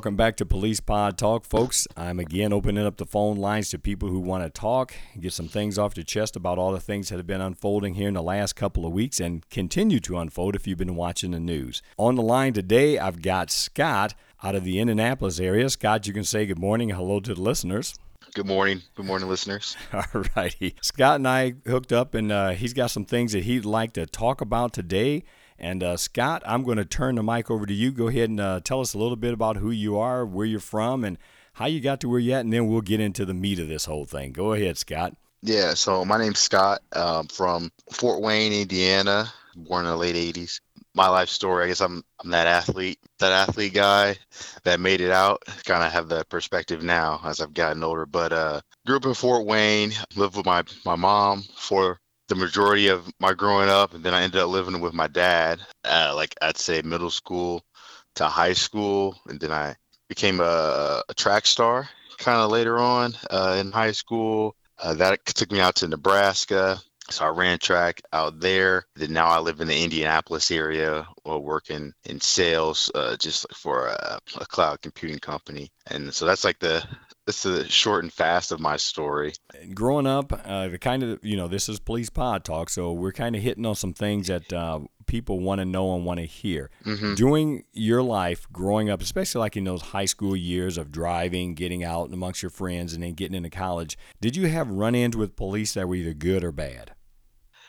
Welcome back to Police Pod Talk, folks. I'm again opening up the phone lines to people who want to talk, get some things off their chest about all the things that have been unfolding here in the last couple of weeks and continue to unfold if you've been watching the news. On the line today, I've got Scott out of the Indianapolis area. Scott, you can say good morning, hello to the listeners. Good morning. Good morning, listeners. All righty. Scott and I hooked up, and uh, he's got some things that he'd like to talk about today. And uh, Scott, I'm going to turn the mic over to you. Go ahead and uh, tell us a little bit about who you are, where you're from, and how you got to where you're at, and then we'll get into the meat of this whole thing. Go ahead, Scott. Yeah, so my name's Scott um, from Fort Wayne, Indiana, born in the late 80s. My life story, I guess I'm I'm that athlete, that athlete guy that made it out. Kind of have that perspective now as I've gotten older. But uh, grew up in Fort Wayne, lived with my my mom for the majority of my growing up, and then I ended up living with my dad, uh, like I'd say middle school to high school, and then I became a, a track star kind of later on uh, in high school. Uh, that took me out to Nebraska. So I ran track out there. Then now I live in the Indianapolis area, while working in sales, uh, just for a, a, cloud computing company. And so that's like the that's is short and fast of my story. Growing up, uh, kind of you know this is police pod talk, so we're kind of hitting on some things that uh, people want to know and want to hear. Mm-hmm. During your life, growing up, especially like in those high school years of driving, getting out amongst your friends, and then getting into college, did you have run-ins with police that were either good or bad?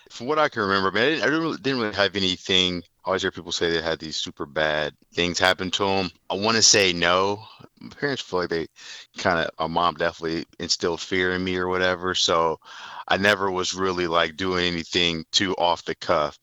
From what I can remember, man, I didn't, I didn't, really, didn't really have anything. I always hear people say they had these super bad things happen to them. I want to say no. My parents feel like they kind of, my mom definitely instilled fear in me or whatever. So I never was really like doing anything too off the cuff.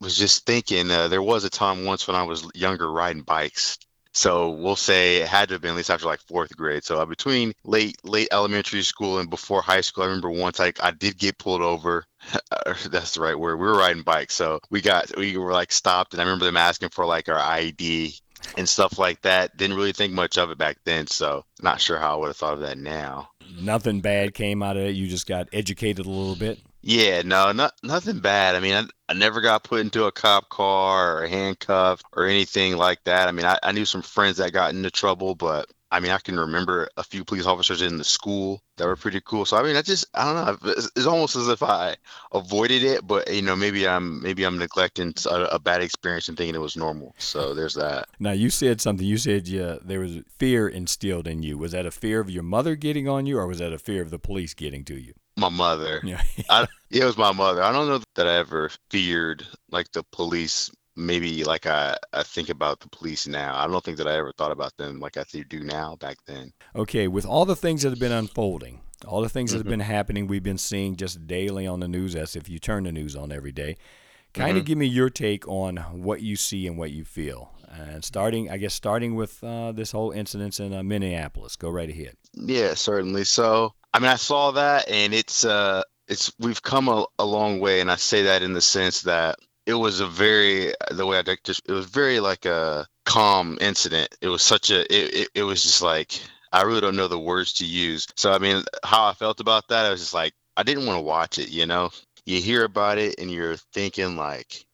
Was just thinking, uh, there was a time once when I was younger riding bikes so we'll say it had to have been at least after like fourth grade. So uh, between late late elementary school and before high school, I remember once I I did get pulled over. That's the right word. We were riding bikes, so we got we were like stopped, and I remember them asking for like our ID and stuff like that. Didn't really think much of it back then, so not sure how I would have thought of that now. Nothing bad came out of it. You just got educated a little bit. Yeah, no, not nothing bad. I mean, I, I never got put into a cop car or handcuffed or anything like that. I mean, I, I knew some friends that got into trouble, but I mean, I can remember a few police officers in the school that were pretty cool. So I mean, I just I don't know. It's, it's almost as if I avoided it, but you know, maybe I'm maybe I'm neglecting a, a, bad experience and thinking it was normal. So there's that. Now you said something. You said yeah, there was fear instilled in you. Was that a fear of your mother getting on you, or was that a fear of the police getting to you? my mother. Yeah. I, it was my mother. I don't know that I ever feared like the police. Maybe like I, I think about the police now. I don't think that I ever thought about them like I do now back then. Okay, with all the things that have been unfolding, all the things mm-hmm. that have mm-hmm. been happening, we've been seeing just daily on the news as if you turn the news on every day. Kind of mm-hmm. give me your take on what you see and what you feel. And starting, I guess, starting with uh, this whole incident in uh, Minneapolis. Go right ahead. Yeah, certainly. So I mean, I saw that, and it's uh, it's we've come a, a long way, and I say that in the sense that it was a very the way I just it was very like a calm incident. It was such a it, it, it was just like I really don't know the words to use. So I mean, how I felt about that, I was just like I didn't want to watch it. You know, you hear about it and you're thinking like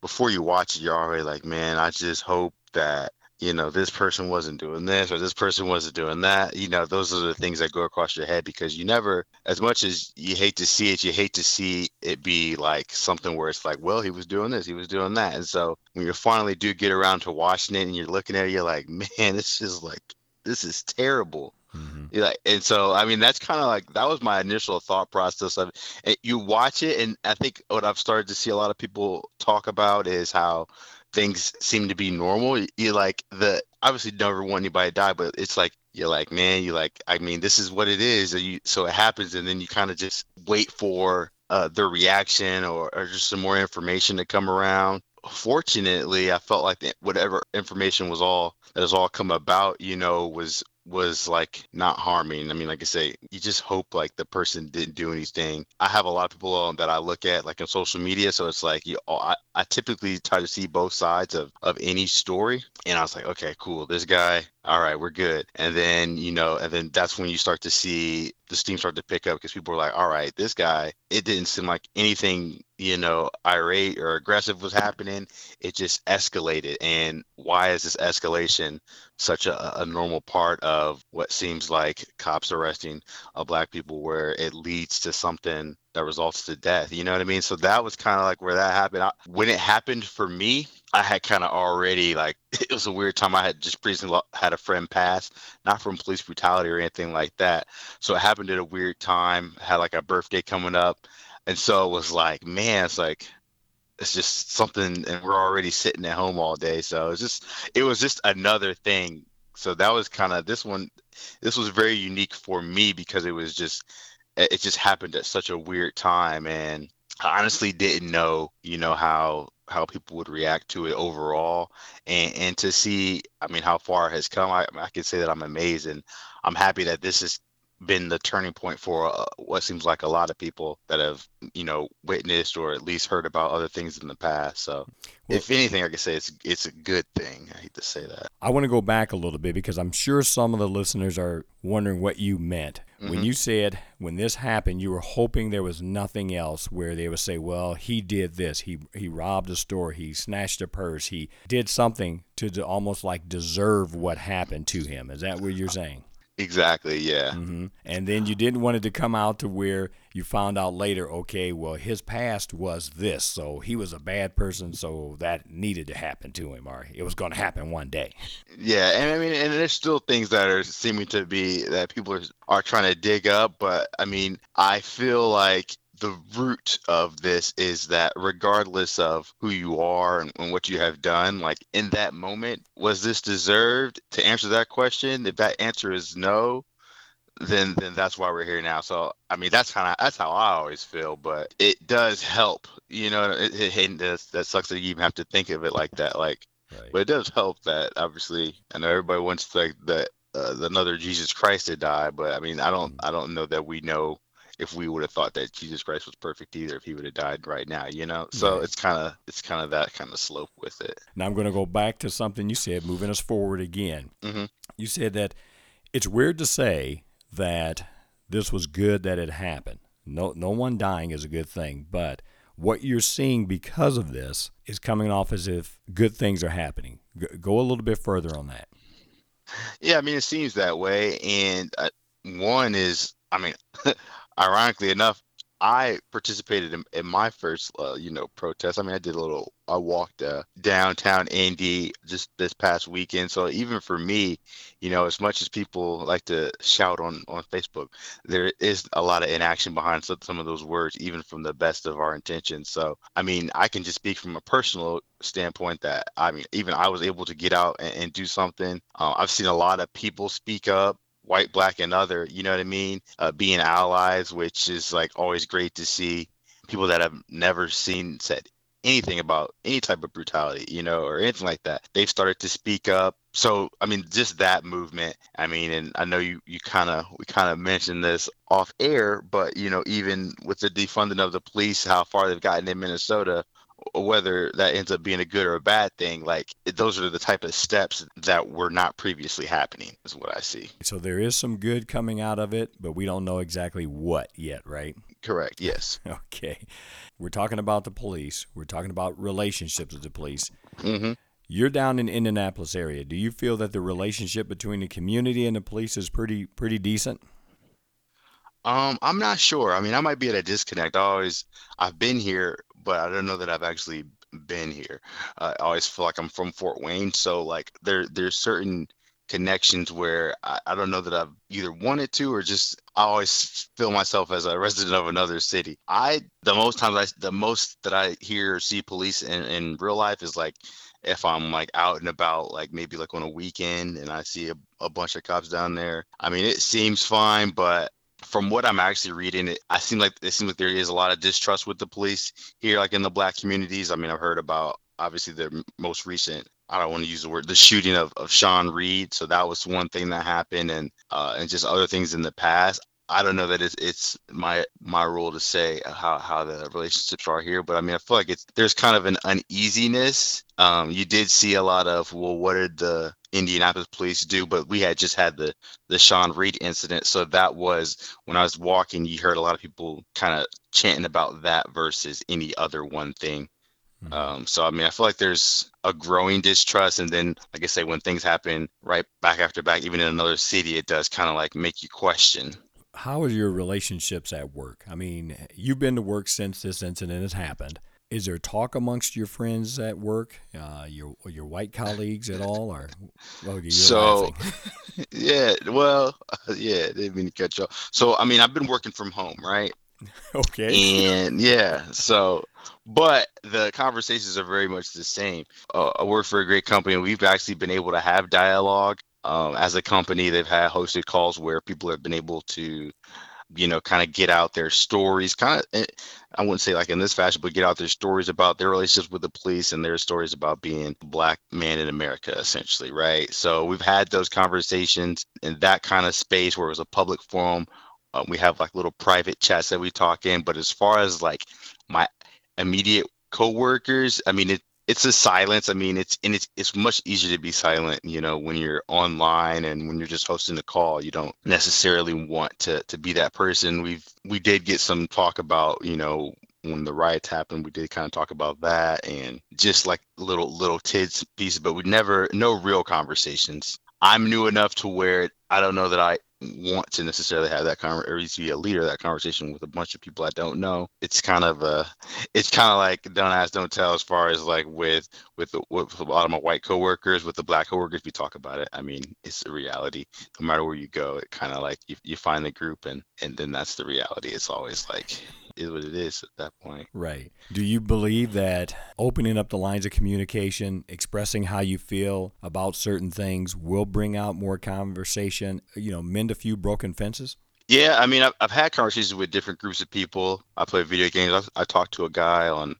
before you watch it, you're already like, man, I just hope that you know, this person wasn't doing this or this person wasn't doing that. You know, those are the things that go across your head because you never, as much as you hate to see it, you hate to see it be like something where it's like, well, he was doing this, he was doing that. And so when you finally do get around to watching it and you're looking at it, you're like, man, this is like, this is terrible. Mm-hmm. Like, and so, I mean, that's kind of like that was my initial thought process of it. You watch it, and I think what I've started to see a lot of people talk about is how things seem to be normal. You like the obviously never want anybody to die, but it's like you're like, man, you like, I mean, this is what it is. You, so it happens, and then you kind of just wait for uh, their reaction or, or just some more information to come around. Fortunately, I felt like whatever information was all that has all come about, you know, was was like not harming. I mean, like I say, you just hope like the person didn't do anything. I have a lot of people that I look at like on social media, so it's like you. I, I typically try to see both sides of of any story, and I was like, okay, cool, this guy all right, we're good. And then, you know, and then that's when you start to see the steam start to pick up because people are like, all right, this guy, it didn't seem like anything, you know, irate or aggressive was happening. It just escalated. And why is this escalation such a, a normal part of what seems like cops arresting uh, black people where it leads to something that results to death? You know what I mean? So that was kind of like where that happened. I, when it happened for me, I had kind of already like it was a weird time. I had just recently had a friend pass, not from police brutality or anything like that. So it happened at a weird time. Had like a birthday coming up, and so it was like, man, it's like it's just something, and we're already sitting at home all day. So it's just it was just another thing. So that was kind of this one. This was very unique for me because it was just it just happened at such a weird time and I honestly didn't know, you know, how how people would react to it overall and and to see i mean how far it has come i, I can say that i'm amazed and i'm happy that this has been the turning point for uh, what seems like a lot of people that have you know witnessed or at least heard about other things in the past so well, if anything i can say it's it's a good thing i hate to say that i want to go back a little bit because i'm sure some of the listeners are wondering what you meant when mm-hmm. you said when this happened, you were hoping there was nothing else where they would say, "Well, he did this. He he robbed a store. He snatched a purse. He did something to almost like deserve what happened to him." Is that what you're saying? Exactly. Yeah. Mm-hmm. And then you didn't want it to come out to where you found out later. Okay, well, his past was this, so he was a bad person, so that needed to happen to him, or it was going to happen one day. Yeah, and I mean, and there's still things that are seeming to be that people are are trying to dig up, but I mean, I feel like the root of this is that regardless of who you are and, and, what you have done, like in that moment, was this deserved? To answer that question, if that answer is no, then then that's why we're here now. So I mean, that's kind of that's how I always feel. But it does help, you know. It, it, it that sucks that you even have to think of it like that. Like, right. but it does help that obviously. I know everybody wants like that uh, another Jesus Christ to die, but I mean, I don't mm. I don't know that we know if we would have thought that Jesus Christ was perfect either if he would have died right now, you know. So it's kind of it's kind of that kind of slope with it. Now I'm going to go back to something you said, moving us forward again. Mm-hmm. You said that it's weird to say that this was good that it happened. No, no one dying is a good thing, but what you're seeing because of this is coming off as if good things are happening. Go a little bit further on that. Yeah, I mean, it seems that way. And uh, one is, I mean, ironically enough, I participated in, in my first, uh, you know, protest. I mean, I did a little. I walked uh, downtown Indy just this past weekend. So even for me, you know, as much as people like to shout on on Facebook, there is a lot of inaction behind some, some of those words, even from the best of our intentions. So I mean, I can just speak from a personal standpoint that I mean, even I was able to get out and, and do something. Uh, I've seen a lot of people speak up white, black, and other, you know what I mean? Uh, being allies, which is like always great to see people that have never seen said anything about any type of brutality, you know, or anything like that. They've started to speak up. So, I mean, just that movement. I mean, and I know you, you kind of, we kind of mentioned this off air, but, you know, even with the defunding of the police, how far they've gotten in Minnesota, whether that ends up being a good or a bad thing, like those are the type of steps that were not previously happening, is what I see. So there is some good coming out of it, but we don't know exactly what yet, right? Correct, yes. okay. We're talking about the police, we're talking about relationships with the police. Mm-hmm. You're down in Indianapolis area. Do you feel that the relationship between the community and the police is pretty pretty decent? Um, I'm not sure. I mean, I might be at a disconnect. I always I've been here but I don't know that I've actually been here. Uh, I always feel like I'm from Fort Wayne, so like there there's certain connections where I, I don't know that I've either wanted to or just I always feel myself as a resident of another city. I the most times I the most that I hear or see police in, in real life is like if I'm like out and about, like maybe like on a weekend and I see a, a bunch of cops down there. I mean, it seems fine, but from what I'm actually reading, it I seem like it seems like there is a lot of distrust with the police here, like in the black communities. I mean, I've heard about obviously the most recent I don't want to use the word the shooting of, of Sean Reed. So that was one thing that happened, and uh, and just other things in the past. I don't know that it's it's my my role to say how how the relationships are here, but I mean I feel like it's there's kind of an uneasiness. Um, you did see a lot of well, what did the Indianapolis police do? But we had just had the the Sean Reed incident, so that was when I was walking. You heard a lot of people kind of chanting about that versus any other one thing. Mm-hmm. Um, so I mean, I feel like there's a growing distrust, and then, like I say, when things happen right back after back, even in another city, it does kind of like make you question how are your relationships at work? I mean, you've been to work since this incident has happened. Is there talk amongst your friends at work, uh, your your white colleagues at all, or well, so? yeah, well, yeah, didn't mean to cut you off. So, I mean, I've been working from home, right? Okay. And yeah, so but the conversations are very much the same. Uh, I work for a great company, and we've actually been able to have dialogue um, as a company, they've had hosted calls where people have been able to, you know, kind of get out their stories, kind of, eh, I wouldn't say like in this fashion, but get out their stories about their relationships with the police and their stories about being a black man in America, essentially, right? So we've had those conversations in that kind of space where it was a public forum. Um, we have like little private chats that we talk in, but as far as like my immediate coworkers, I mean, it, it's a silence. I mean, it's and it's it's much easier to be silent, you know, when you're online and when you're just hosting a call. You don't necessarily want to to be that person. We've we did get some talk about, you know, when the riots happened, we did kind of talk about that and just like little little tids pieces, but we never no real conversations. I'm new enough to where I don't know that I want to necessarily have that conversation or to be a leader that conversation with a bunch of people I don't know. It's kind of a, it's kind of like don't ask, don't tell. As far as like with with, the, with a lot of my white coworkers, with the black coworkers, we talk about it. I mean, it's a reality. No matter where you go, it kind of like you, you find the group and and then that's the reality. It's always like is what it is at that point. Right. Do you believe that opening up the lines of communication, expressing how you feel about certain things will bring out more conversation, you know, mend a few broken fences? Yeah, I mean, I've, I've had conversations with different groups of people. I play video games. I, I talked to a guy on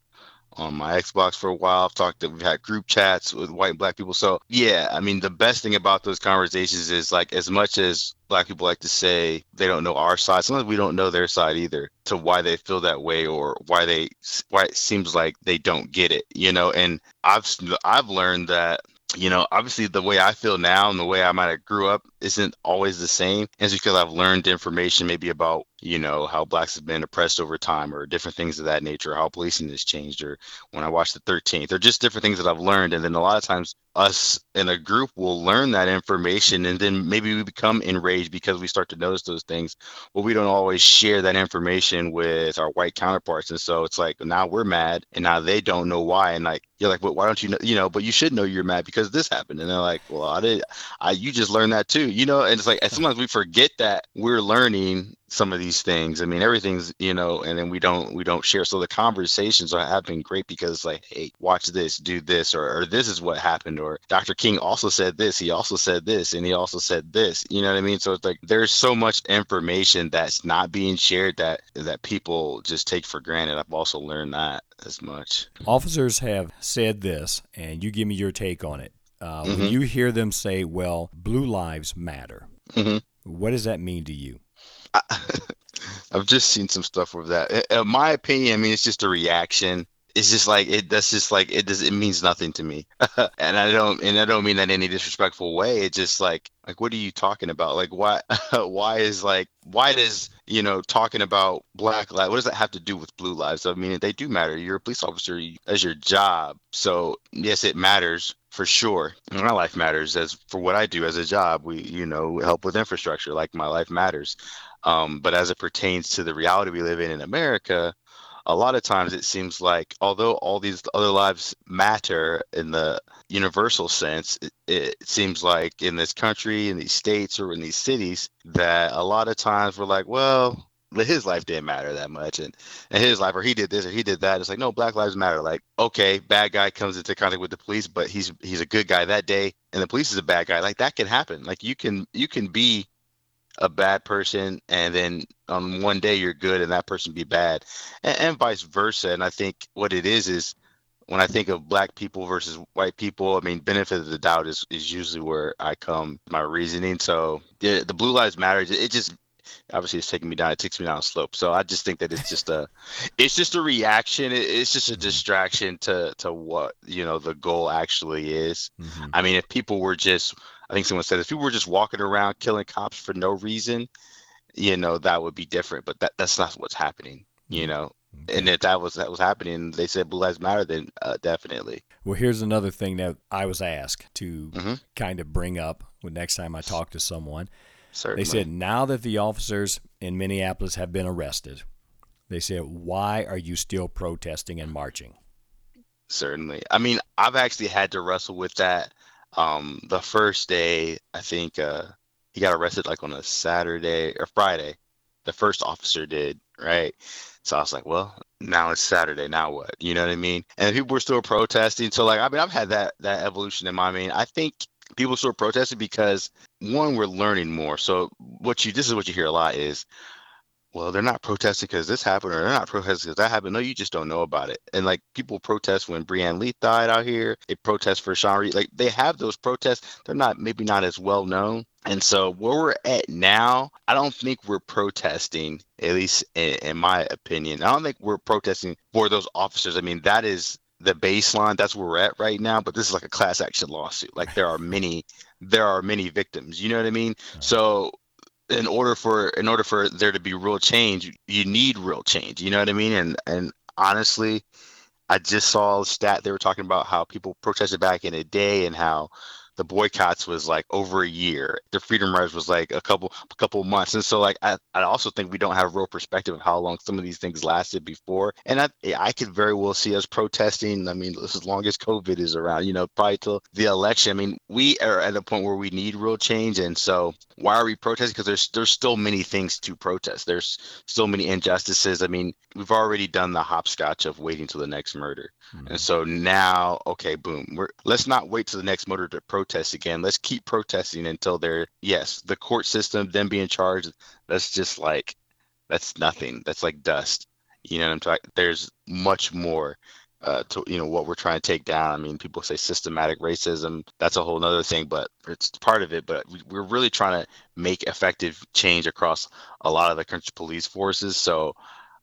on my Xbox for a while. I've talked to, we've had group chats with white and black people. So yeah, I mean, the best thing about those conversations is like as much as black people like to say they don't know our side, sometimes we don't know their side either to why they feel that way or why they why it seems like they don't get it, you know. And I've I've learned that you know, obviously the way I feel now and the way I might have grew up isn't always the same. It's because I've learned information maybe about, you know, how blacks have been oppressed over time or different things of that nature, how policing has changed, or when I watched the 13th, or just different things that I've learned. And then a lot of times us in a group will learn that information and then maybe we become enraged because we start to notice those things but we don't always share that information with our white counterparts and so it's like now we're mad and now they don't know why and like you're like but why don't you know you know but you should know you're mad because this happened and they're like well i did i you just learned that too you know and it's like sometimes we forget that we're learning some of these things. I mean, everything's you know, and then we don't we don't share. So the conversations are have been great because like, hey, watch this, do this, or, or this is what happened, or Dr. King also said this, he also said this, and he also said this. You know what I mean? So it's like there's so much information that's not being shared that that people just take for granted. I've also learned that as much. Officers have said this, and you give me your take on it. Uh, mm-hmm. When you hear them say, "Well, blue lives matter," mm-hmm. what does that mean to you? I, have just seen some stuff with that. In my opinion, I mean, it's just a reaction. It's just like it. That's just like it. Does it means nothing to me, and I don't. And I don't mean that in any disrespectful way. It's just like like what are you talking about? Like why? why is like why does you know talking about black lives? What does that have to do with blue lives? I mean, they do matter. You're a police officer as your job, so yes, it matters for sure. My life matters as for what I do as a job. We, you know, help with infrastructure. Like my life matters. Um, but as it pertains to the reality we live in in America, a lot of times it seems like although all these other lives matter in the universal sense, it, it, seems like in this country, in these states, or in these cities, that a lot of times we're like, well, his life didn't matter that much, and, and his life, or he did this or he did that. It's like no, Black Lives Matter. Like okay, bad guy comes into contact with the police, but he's he's a good guy that day, and the police is a bad guy. Like that can happen. Like you can you can be a bad person and then on one day you're good and that person be bad and, and, vice versa and i think what it is is when I think of black people versus white people, I mean, benefit of the doubt is, is usually where I come my reasoning. So the, the Blue Lives Matter, it just obviously it's taking me down. It takes me down a slope. So I just think that it's just a, it's just a reaction. It's just a distraction to to what you know the goal actually is. Mm-hmm. I mean, if people were just, I think someone said, if people were just walking around killing cops for no reason, you know, that would be different. But that that's not what's happening. You mm-hmm. know. And if that was that was happening, they said Blue Lives Matter, then uh, definitely. Well, here's another thing that I was asked to mm-hmm. kind of bring up when next time I talk to someone. Certainly. They said now that the officers in Minneapolis have been arrested, they said, why are you still protesting and marching? Certainly. I mean, I've actually had to wrestle with that. Um, the first day, I think uh, he got arrested like on a Saturday or Friday. The first officer did, right? So I was like, well, now it's Saturday. Now what? You know what I mean? And people were still protesting. So like, I mean, I've had that that evolution in my mind. I think people still protesting because one, we're learning more. So what you this is what you hear a lot is, well, they're not protesting because this happened, or they're not protesting because that happened. No, you just don't know about it. And like people protest when Breann Lee died out here. They protest for Sean Reed. Like they have those protests. They're not maybe not as well known. And so where we're at now, I don't think we're protesting, at least in, in, my opinion. I don't think we're protesting for those officers. I mean, that is the baseline. That's where we're at right now. But this is like a class action lawsuit. Like there are many, there are many victims. You know what I mean? So in order for in order for there to be real change, you need real change. You know what I mean? And and honestly, I just saw a stat they were talking about how people protested back in a day and how the boycotts was like over a year. The Freedom Riders was like a couple a couple months. And so like I, I also think we don't have real perspective of how long some of these things lasted before. And I I could very well see us protesting. I mean, as long as COVID is around, you know, probably till the election. I mean, we are at a point where we need real change. And so why are we protesting? Because there's there's still many things to protest. There's still many injustices. I mean, we've already done the hopscotch of waiting till the next murder. And so now, okay, boom. We're let's not wait till the next motor to protest again. Let's keep protesting until they're yes, the court system, them being charged. That's just like that's nothing. That's like dust. You know what I'm talking? There's much more uh, to you know what we're trying to take down. I mean, people say systematic racism. That's a whole other thing, but it's part of it. But we, are really trying to make effective change across a lot of the country police forces. So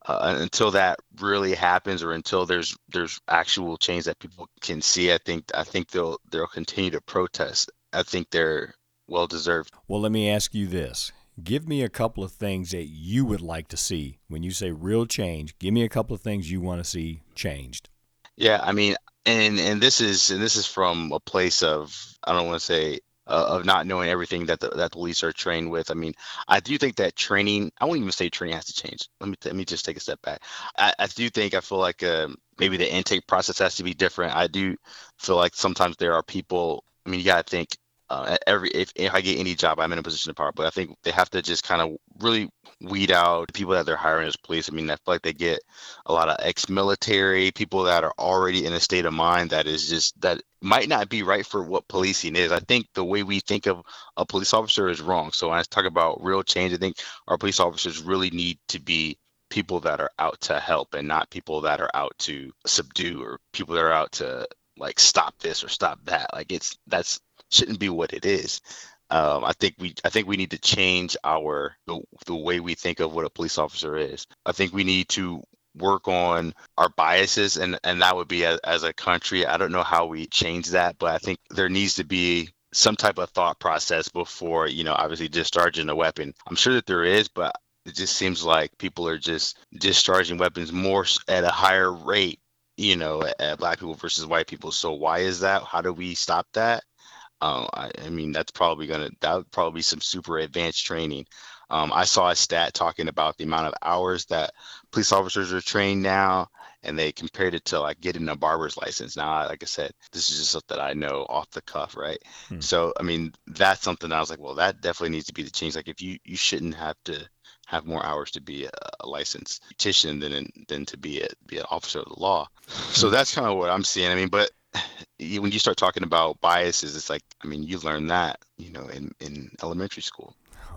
uh, until that really happens or until there's there's actual change that people can see i think i think they'll they'll continue to protest. I think they're well deserved well let me ask you this. Give me a couple of things that you would like to see. When you say real change give me a couple of things you want to see changed. Yeah i mean and and this is and this is from a place of i don't want to say uh, of not knowing everything that the, that the police are trained with. I mean, I do think that training. I won't even say training has to change. Let me let me just take a step back. I, I do think I feel like um, maybe the intake process has to be different. I do feel like sometimes there are people. I mean, you got to think uh, every if, if I get any job, I'm in a position of power. But I think they have to just kind of really weed out people that they're hiring as police. I mean, I feel like they get a lot of ex-military people that are already in a state of mind that is just that might not be right for what policing is. I think the way we think of a police officer is wrong. So when I talk about real change, I think our police officers really need to be people that are out to help and not people that are out to subdue or people that are out to like stop this or stop that. Like it's that's shouldn't be what it is. Um, I think we I think we need to change our the, the way we think of what a police officer is. I think we need to work on our biases and and that would be as, as a country. I don't know how we change that, but I think there needs to be some type of thought process before you know obviously discharging a weapon. I'm sure that there is, but it just seems like people are just discharging weapons more at a higher rate you know, at black people versus white people. So why is that? How do we stop that? Um, I, I, mean, that's probably gonna that would probably be some super advanced training. Um, I saw a stat talking about the amount of hours that police officers are trained now, and they compared it to like getting a barber's license. Now, like I said, this is just stuff that I know off the cuff, right? Hmm. So, I mean, that's something I was like, well, that definitely needs to be the change. Like, if you you shouldn't have to have more hours to be a, a licensed petition than than to be a be an officer of the law. So hmm. that's kind of what I'm seeing. I mean, but when you start talking about biases, it's like I mean, you learn that you know in in elementary school.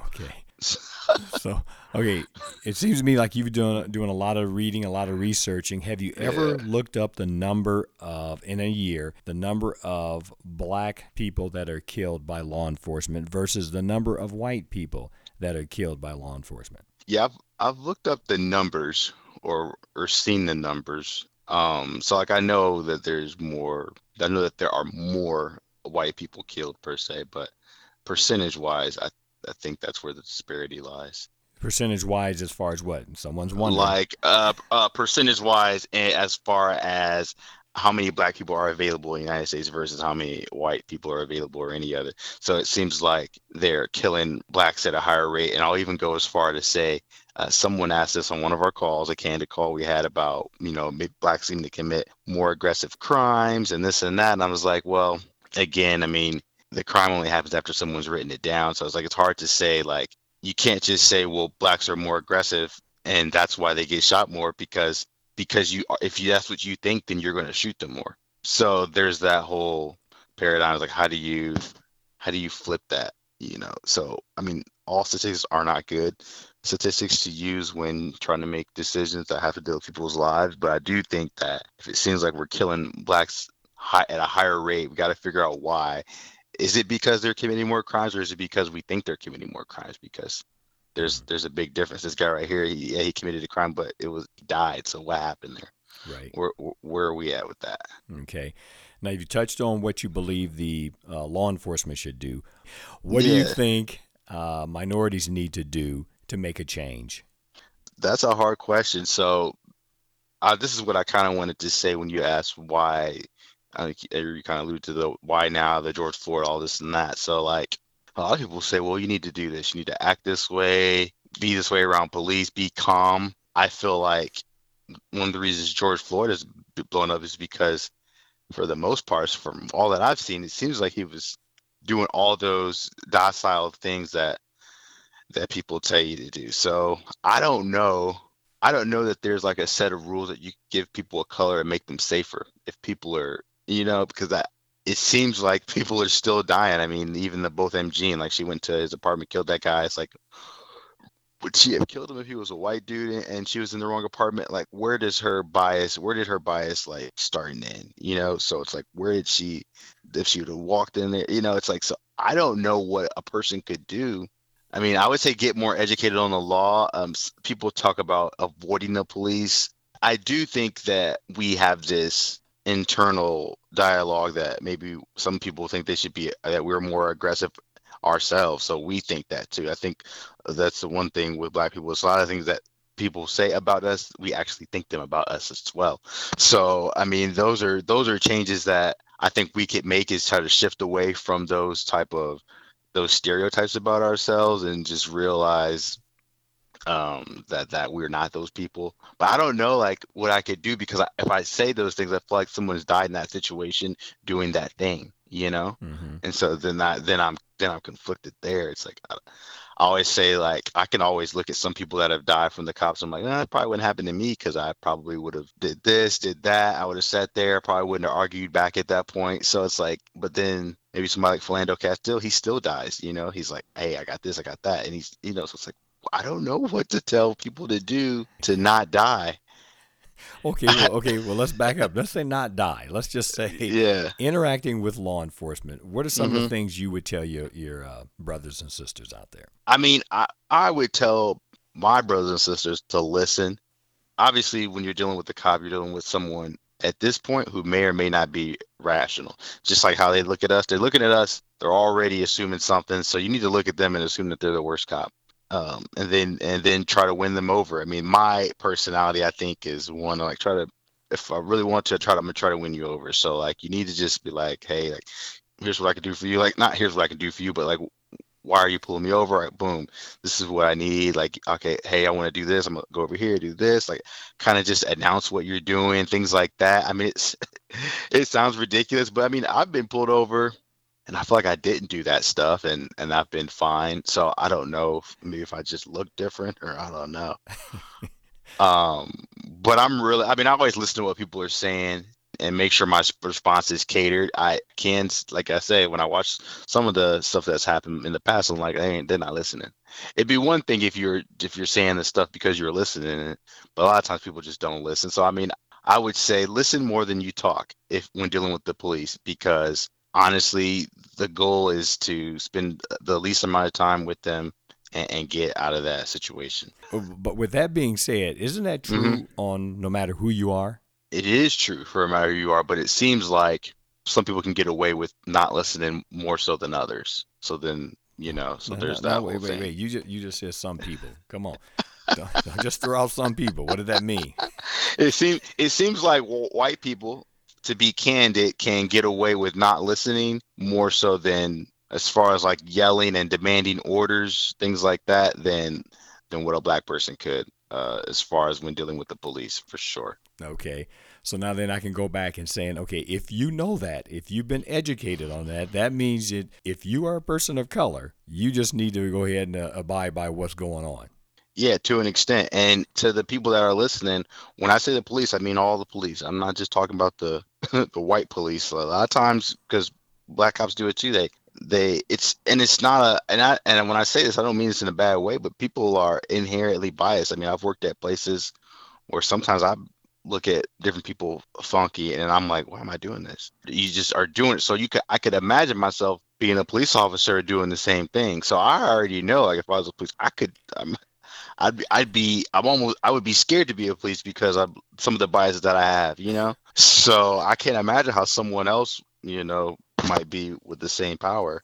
Okay. so okay, it seems to me like you've done doing a lot of reading, a lot of researching. Have you ever yeah. looked up the number of in a year the number of black people that are killed by law enforcement versus the number of white people that are killed by law enforcement? Yeah, I've, I've looked up the numbers or or seen the numbers. Um, so like I know that there's more. I know that there are more white people killed per se, but percentage wise, I I think that's where the disparity lies. Percentage wise, as far as what someone's wondering, like uh, uh percentage wise, as far as how many black people are available in the United States versus how many white people are available or any other. So it seems like they're killing blacks at a higher rate. And I'll even go as far to say uh, someone asked us on one of our calls, a candid call we had about, you know, blacks seem to commit more aggressive crimes and this and that. And I was like, well, again, I mean, the crime only happens after someone's written it down. So I was like, it's hard to say, like, you can't just say, well, blacks are more aggressive and that's why they get shot more because because you if you that's what you think then you're going to shoot them more so there's that whole paradigm like how do you how do you flip that you know so i mean all statistics are not good statistics to use when trying to make decisions that have to deal with people's lives but i do think that if it seems like we're killing blacks high, at a higher rate we got to figure out why is it because they're committing more crimes or is it because we think they're committing more crimes because there's there's a big difference. This guy right here, he, yeah, he committed a crime, but it was he died. So what happened there? Right. Where where are we at with that? Okay. Now you touched on what you believe the uh, law enforcement should do. What yeah. do you think uh, minorities need to do to make a change? That's a hard question. So uh, this is what I kind of wanted to say when you asked why. Uh, you kind of alluded to the why now, the George Floyd, all this and that. So like a lot of people say, well, you need to do this. You need to act this way, be this way around police, be calm. I feel like one of the reasons George Floyd is blown up is because, for the most part, from all that I've seen, it seems like he was doing all those docile things that that people tell you to do. So I don't know. I don't know that there's like a set of rules that you give people a color and make them safer. If people are, you know, because I, it seems like people are still dying. I mean, even the Botham Jean and like she went to his apartment, killed that guy. It's like, would she have killed him if he was a white dude and she was in the wrong apartment? Like, where does her bias? Where did her bias like start end? You know, so it's like, where did she? If she would have walked in there, you know, it's like, so I don't know what a person could do. I mean, I would say get more educated on the law. Um, people talk about avoiding the police. I do think that we have this internal dialogue that maybe some people think they should be that we're more aggressive ourselves so we think that too i think that's the one thing with black people it's a lot of things that people say about us we actually think them about us as well so i mean those are those are changes that i think we could make is try to shift away from those type of those stereotypes about ourselves and just realize um that that we're not those people. But i don't know like what i could do because I, if i say those things i feel like someone's died in that situation doing that thing you know? Mm-hmm. and so then i then i'm then i'm conflicted there. It's like I, I, always say like i can always look at some people that have died from the cops. I'm like eh, probably wouldn't happen to me because i probably would have did this did that. I would have sat there. Probably wouldn't have argued back at that point. So it's like but then maybe somebody like Philando Castile, he still dies, you know, he's like, Hey, I got this, I got that. And he's, you know, so it's like, I don't know what to tell people to do to not die. Okay, well, okay, well, let's back up. Let's say not die. Let's just say yeah. interacting with law enforcement. What are some mm-hmm. of the mm-hmm. things you would tell your your uh, brothers and sisters out there? I mean, I I would tell my brothers and sisters to listen. Obviously, when you're dealing with the cop, you're dealing with someone at this point who may or may not be rational. Just like how they look at us, they're looking at us, they're already assuming something. So you need to look at them and assume that they're the worst cop um, and then and then try to win them over. I mean, my personality, I think, is one like try to. If I really want to try to, I'm gonna try to win you over. So like, you need to just be like, hey, like, here's what I can do for you. Like, not here's what I can do for you, but like, why are you pulling me over? Right, boom, this is what I need. Like, okay, hey, I want to do this. I'm gonna go over here, do this. Like, kind of just announce what you're doing, things like that. I mean, it's it sounds ridiculous, but I mean, I've been pulled over and I feel like I didn't do that stuff and and I've been fine. So I don't know if, maybe if I just look different or I don't know. um, but I'm really I mean I always listen to what people are saying and make sure my response is catered. I can, like I say, when I watch some of the stuff that's happened in the past, I'm like, hey, they're not listening. It'd be one thing if you're if you're saying the stuff because you're listening, but a lot of times people just don't listen. So I mean, I would say listen more than you talk if when dealing with the police because honestly, the goal is to spend the least amount of time with them and, and get out of that situation. But with that being said, isn't that true mm-hmm. on no matter who you are? It is true for no matter who you are, but it seems like some people can get away with not listening more so than others. So then, you know, so no, there's no, that. No, wait, wait, wait. You just you just said some people. Come on. don't, don't just throw out some people. What did that mean? It seems it seems like white people, to be candid, can get away with not listening more so than as far as like yelling and demanding orders, things like that, than than what a black person could, uh, as far as when dealing with the police, for sure. Okay. So now then I can go back and saying, okay, if you know that, if you've been educated on that, that means that if you are a person of color, you just need to go ahead and uh, abide by what's going on. Yeah, to an extent. And to the people that are listening, when I say the police, I mean all the police. I'm not just talking about the the white police. A lot of times, because black cops do it too, they they it's and it's not a and I and when I say this, I don't mean this in a bad way, but people are inherently biased. I mean, I've worked at places where sometimes I look at different people funky and I'm like, why am I doing this? You just are doing it. So you could I could imagine myself being a police officer doing the same thing. So I already know like if I was a police, I could um, I'd be, I'd be, I'm almost, I would be scared to be a police because of some of the biases that I have, you know. So I can't imagine how someone else, you know, might be with the same power,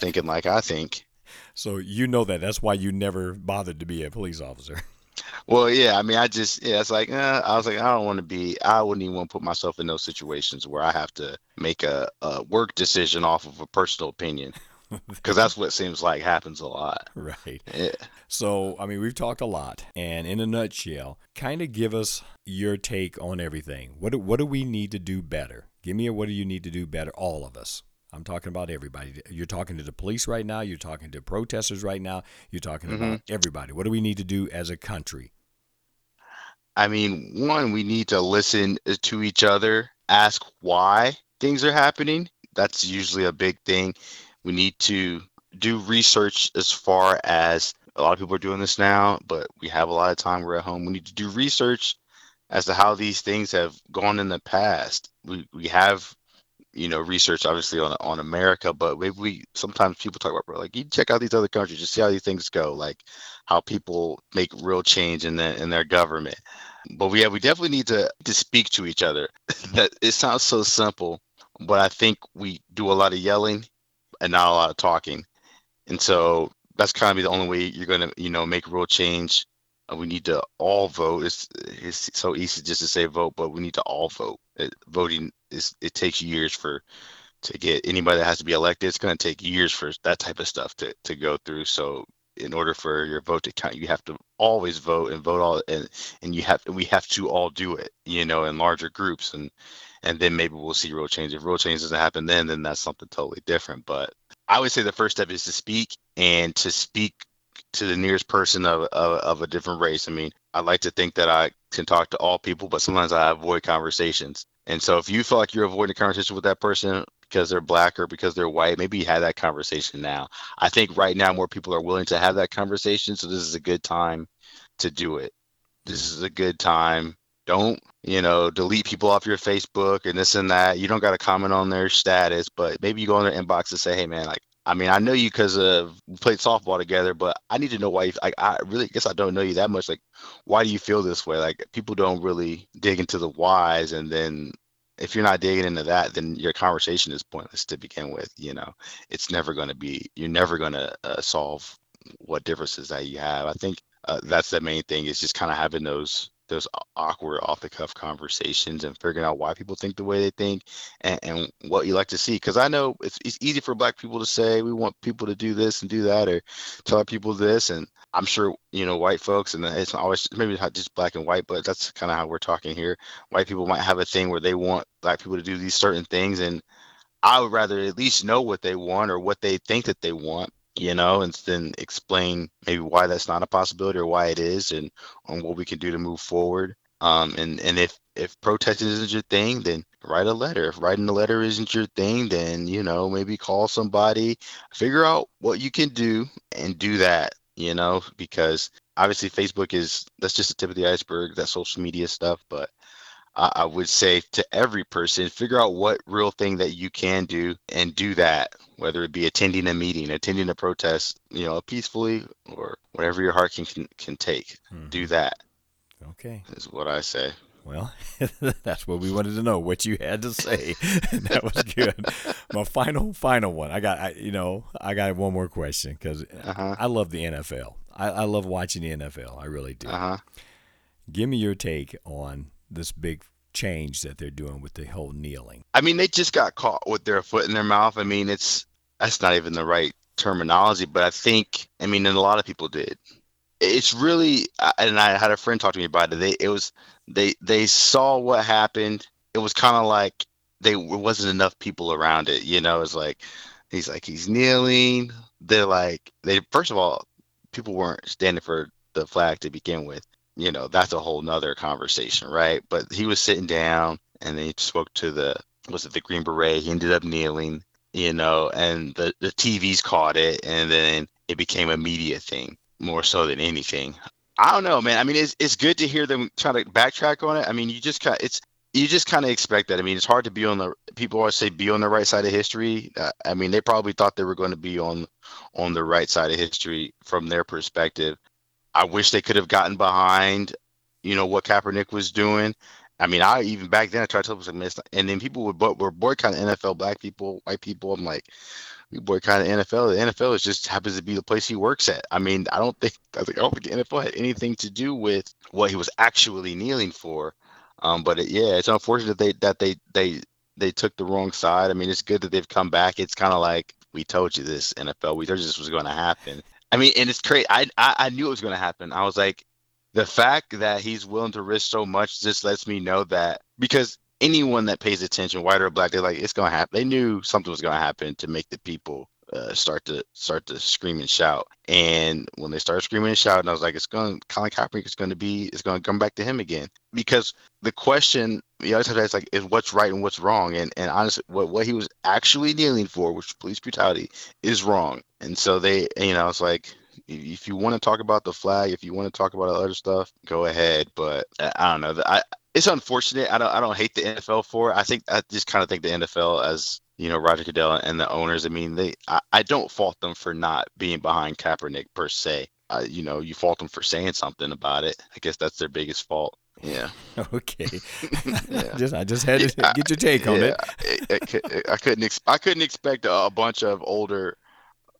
thinking like I think. So you know that. That's why you never bothered to be a police officer. Well, yeah. I mean, I just, yeah. It's like, uh, I was like, I don't want to be. I wouldn't even want to put myself in those situations where I have to make a, a work decision off of a personal opinion because that's what seems like happens a lot. Right. Yeah. So, I mean, we've talked a lot, and in a nutshell, kind of give us your take on everything. What do, what do we need to do better? Give me a what do you need to do better, all of us. I'm talking about everybody. You're talking to the police right now. You're talking to protesters right now. You're talking mm-hmm. about everybody. What do we need to do as a country? I mean, one, we need to listen to each other, ask why things are happening. That's usually a big thing. We need to do research as far as a lot of people are doing this now, but we have a lot of time. We're at home. We need to do research as to how these things have gone in the past. We we have you know research obviously on on America, but maybe we sometimes people talk about bro, like you check out these other countries, just see how these things go, like how people make real change in their in their government. But we have we definitely need to to speak to each other. that it sounds so simple, but I think we do a lot of yelling and not a lot of talking. And so that's kind of the only way you're going to, you know, make real change. Uh, we need to all vote. It's, it's so easy just to say vote, but we need to all vote. It, voting is it takes years for to get anybody that has to be elected. It's going to take years for that type of stuff to, to go through. So in order for your vote to count, you have to always vote and vote all and and you have we have to all do it, you know, in larger groups and and then maybe we'll see real change. If real change doesn't happen then, then that's something totally different. But I would say the first step is to speak and to speak to the nearest person of, of, of a different race. I mean, I like to think that I can talk to all people, but sometimes I avoid conversations. And so if you feel like you're avoiding a conversation with that person because they're black or because they're white, maybe you have that conversation now. I think right now more people are willing to have that conversation. So this is a good time to do it. This is a good time don't you know delete people off your facebook and this and that. You don't got to comment on their status but maybe you go in their inbox and say hey man like i mean i know you because of we played softball together but i need to know why you like i really guess i don't know you that much. Like why do you feel this way? Like people don't really dig into the whys and then if you're not digging into that then your conversation is pointless to begin with you know? It's never going to be you're never going to uh, solve what differences that you have. I think uh, that's the main thing is just kind of having those those awkward off the cuff conversations and figuring out why people think the way they think and, and what you like to see. Because I know it's, it's easy for black people to say we want people to do this and do that or tell our people this. And I'm sure, you know, white folks, and it's always maybe not just black and white, but that's kind of how we're talking here. White people might have a thing where they want black people to do these certain things. And I would rather at least know what they want or what they think that they want you know, and then explain maybe why that's not a possibility or why it is, and on what we can do to move forward. Um, and and if if protesting isn't your thing, then write a letter. If writing a letter isn't your thing, then you know maybe call somebody, figure out what you can do, and do that. You know, because obviously Facebook is that's just the tip of the iceberg. That social media stuff, but I would say to every person, figure out what real thing that you can do and do that, whether it be attending a meeting, attending a protest, you know, peacefully or whatever your heart can can, can take. Mm-hmm. Do that. Okay. Is what I say. Well, that's what we wanted to know. What you had to say, that was good. My final, final one. I got, I, you know, I got one more question because uh-huh. I love the NFL. I, I, love watching the NFL. I really do. Uh-huh. Give me your take on this big change that they're doing with the whole kneeling. I mean, they just got caught with their foot in their mouth. I mean, it's that's not even the right terminology, but I think, I mean, and a lot of people did. It's really, and I had a friend talk to me about it. They, it was, they, they saw what happened. It was kind of like they, wasn't enough people around it. You know, it's like, he's like, he's kneeling. They're like, they, first of all, people weren't standing for the flag to begin with you know, that's a whole nother conversation, right? But he was sitting down and he spoke to the was it the Green Beret? He ended up kneeling, you know, and the, the TVs caught it and then it became a media thing more so than anything. I don't know, man. I mean, it's it's good to hear them try to backtrack on it. I mean, you just kind it's you just kind of expect that. I mean, it's hard to be on the people always say be on the right side of history. Uh, I mean, they probably thought they were going to be on on the right side of history from their perspective. I wish they could have gotten behind, you know, what Kaepernick was doing. I mean, I even back then I tried to tell people, like, and then people would but were boycotting NFL, black people, white people. I'm like, we boycotting NFL. The NFL is just happens to be the place he works at. I mean, I don't think I think I don't think the NFL had anything to do with what he was actually kneeling for. Um, but it, yeah, it's unfortunate that they that they they they took the wrong side. I mean, it's good that they've come back. It's kind of like we told you this NFL. We told you this was going to happen. I mean, and it's crazy. I, I, I knew it was going to happen. I was like, the fact that he's willing to risk so much just lets me know that because anyone that pays attention, white or black, they're like, it's going to happen. They knew something was going to happen to make the people uh, start to start to scream and shout. And when they started screaming and shouting, I was like, it's going Colin Kaepernick is going to be it's going to come back to him again because the question you always have to ask like is what's right and what's wrong. And and honestly, what what he was actually kneeling for, which police brutality, is wrong. And so they, you know, it's like if you want to talk about the flag, if you want to talk about other stuff, go ahead. But I don't know. I it's unfortunate. I don't I don't hate the NFL for it. I think I just kind of think the NFL as you know Roger Goodell and the owners. I mean, they I, I don't fault them for not being behind Kaepernick per se. Uh, you know, you fault them for saying something about it. I guess that's their biggest fault. Yeah. Okay. yeah. just I just had to yeah, get your take on yeah. it. I, I couldn't ex- I couldn't expect a, a bunch of older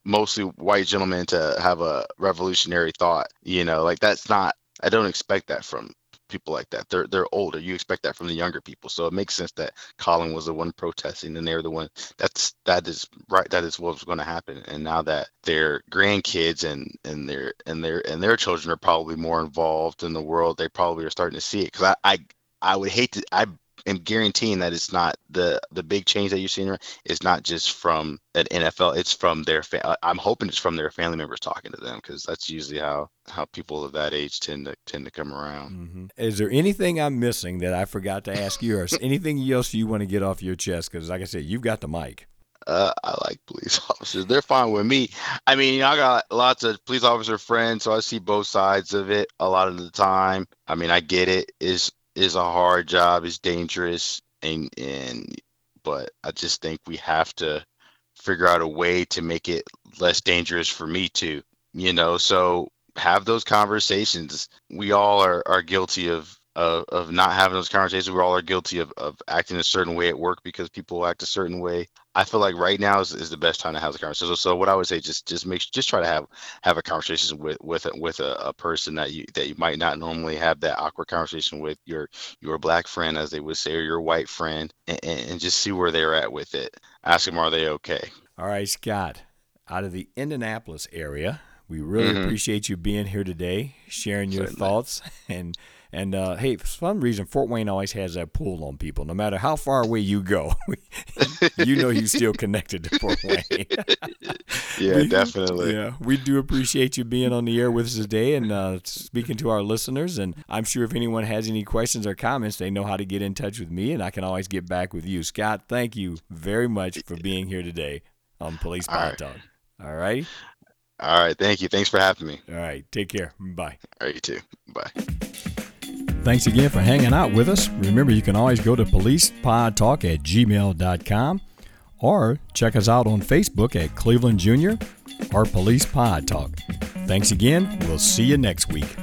mostly white gentlemen to have a revolutionary thought you know like that's not i don't expect that from people like that. They're they're older. You expect that from the younger people. So it makes sense that Colin was the one protesting and they're the one that's that is right that is what was going to happen. And now that their grandkids and and their and their and their children are probably more involved in the world, they probably are starting to see it. Because I, I I would hate to I am guaranteeing that it's not the the big change that you're seeing is not just from an NFL. It's from their. Fa- I'm hoping it's from their family members talking to them because that's usually how how people of that age tend to tend to come around. Mm-hmm. Is there anything I'm missing that I forgot to ask you, or anything else you want to get off your chest? Because like I said, you've got the mic. Uh, I like police officers. They're fine with me. I mean, I got lots of police officer friends, so I see both sides of it a lot of the time. I mean, I get it. Is is a hard job. It's dangerous, and and but I just think we have to figure out a way to make it less dangerous for me too. You know, so have those conversations. We all are are guilty of of, of not having those conversations. We all are guilty of, of acting a certain way at work because people act a certain way. I feel like right now is, is the best time to have the conversation. So, so what I would say, just just make just try to have have a conversation with with a, with a, a, person that you that you might not normally have that awkward conversation with your your black friend, as they would say, or your white friend, and, and just see where they're at with it. Ask them, are they okay? All right, Scott, out of the Indianapolis area, We really mm-hmm. appreciate you being here today, sharing your Certainly. thoughts and and uh, hey, for some reason, Fort Wayne always has that pull on people. No matter how far away you go, you know you're still connected to Fort Wayne. yeah, we, definitely. Yeah, we do appreciate you being on the air with us today and uh, speaking to our listeners. And I'm sure if anyone has any questions or comments, they know how to get in touch with me, and I can always get back with you. Scott, thank you very much for being here today on Police Pod right. Talk. All right. All right. Thank you. Thanks for having me. All right. Take care. Bye. All right. You too. Bye. Thanks again for hanging out with us. Remember, you can always go to policepodtalk at gmail.com or check us out on Facebook at Cleveland Junior or Police Pod Talk. Thanks again. We'll see you next week.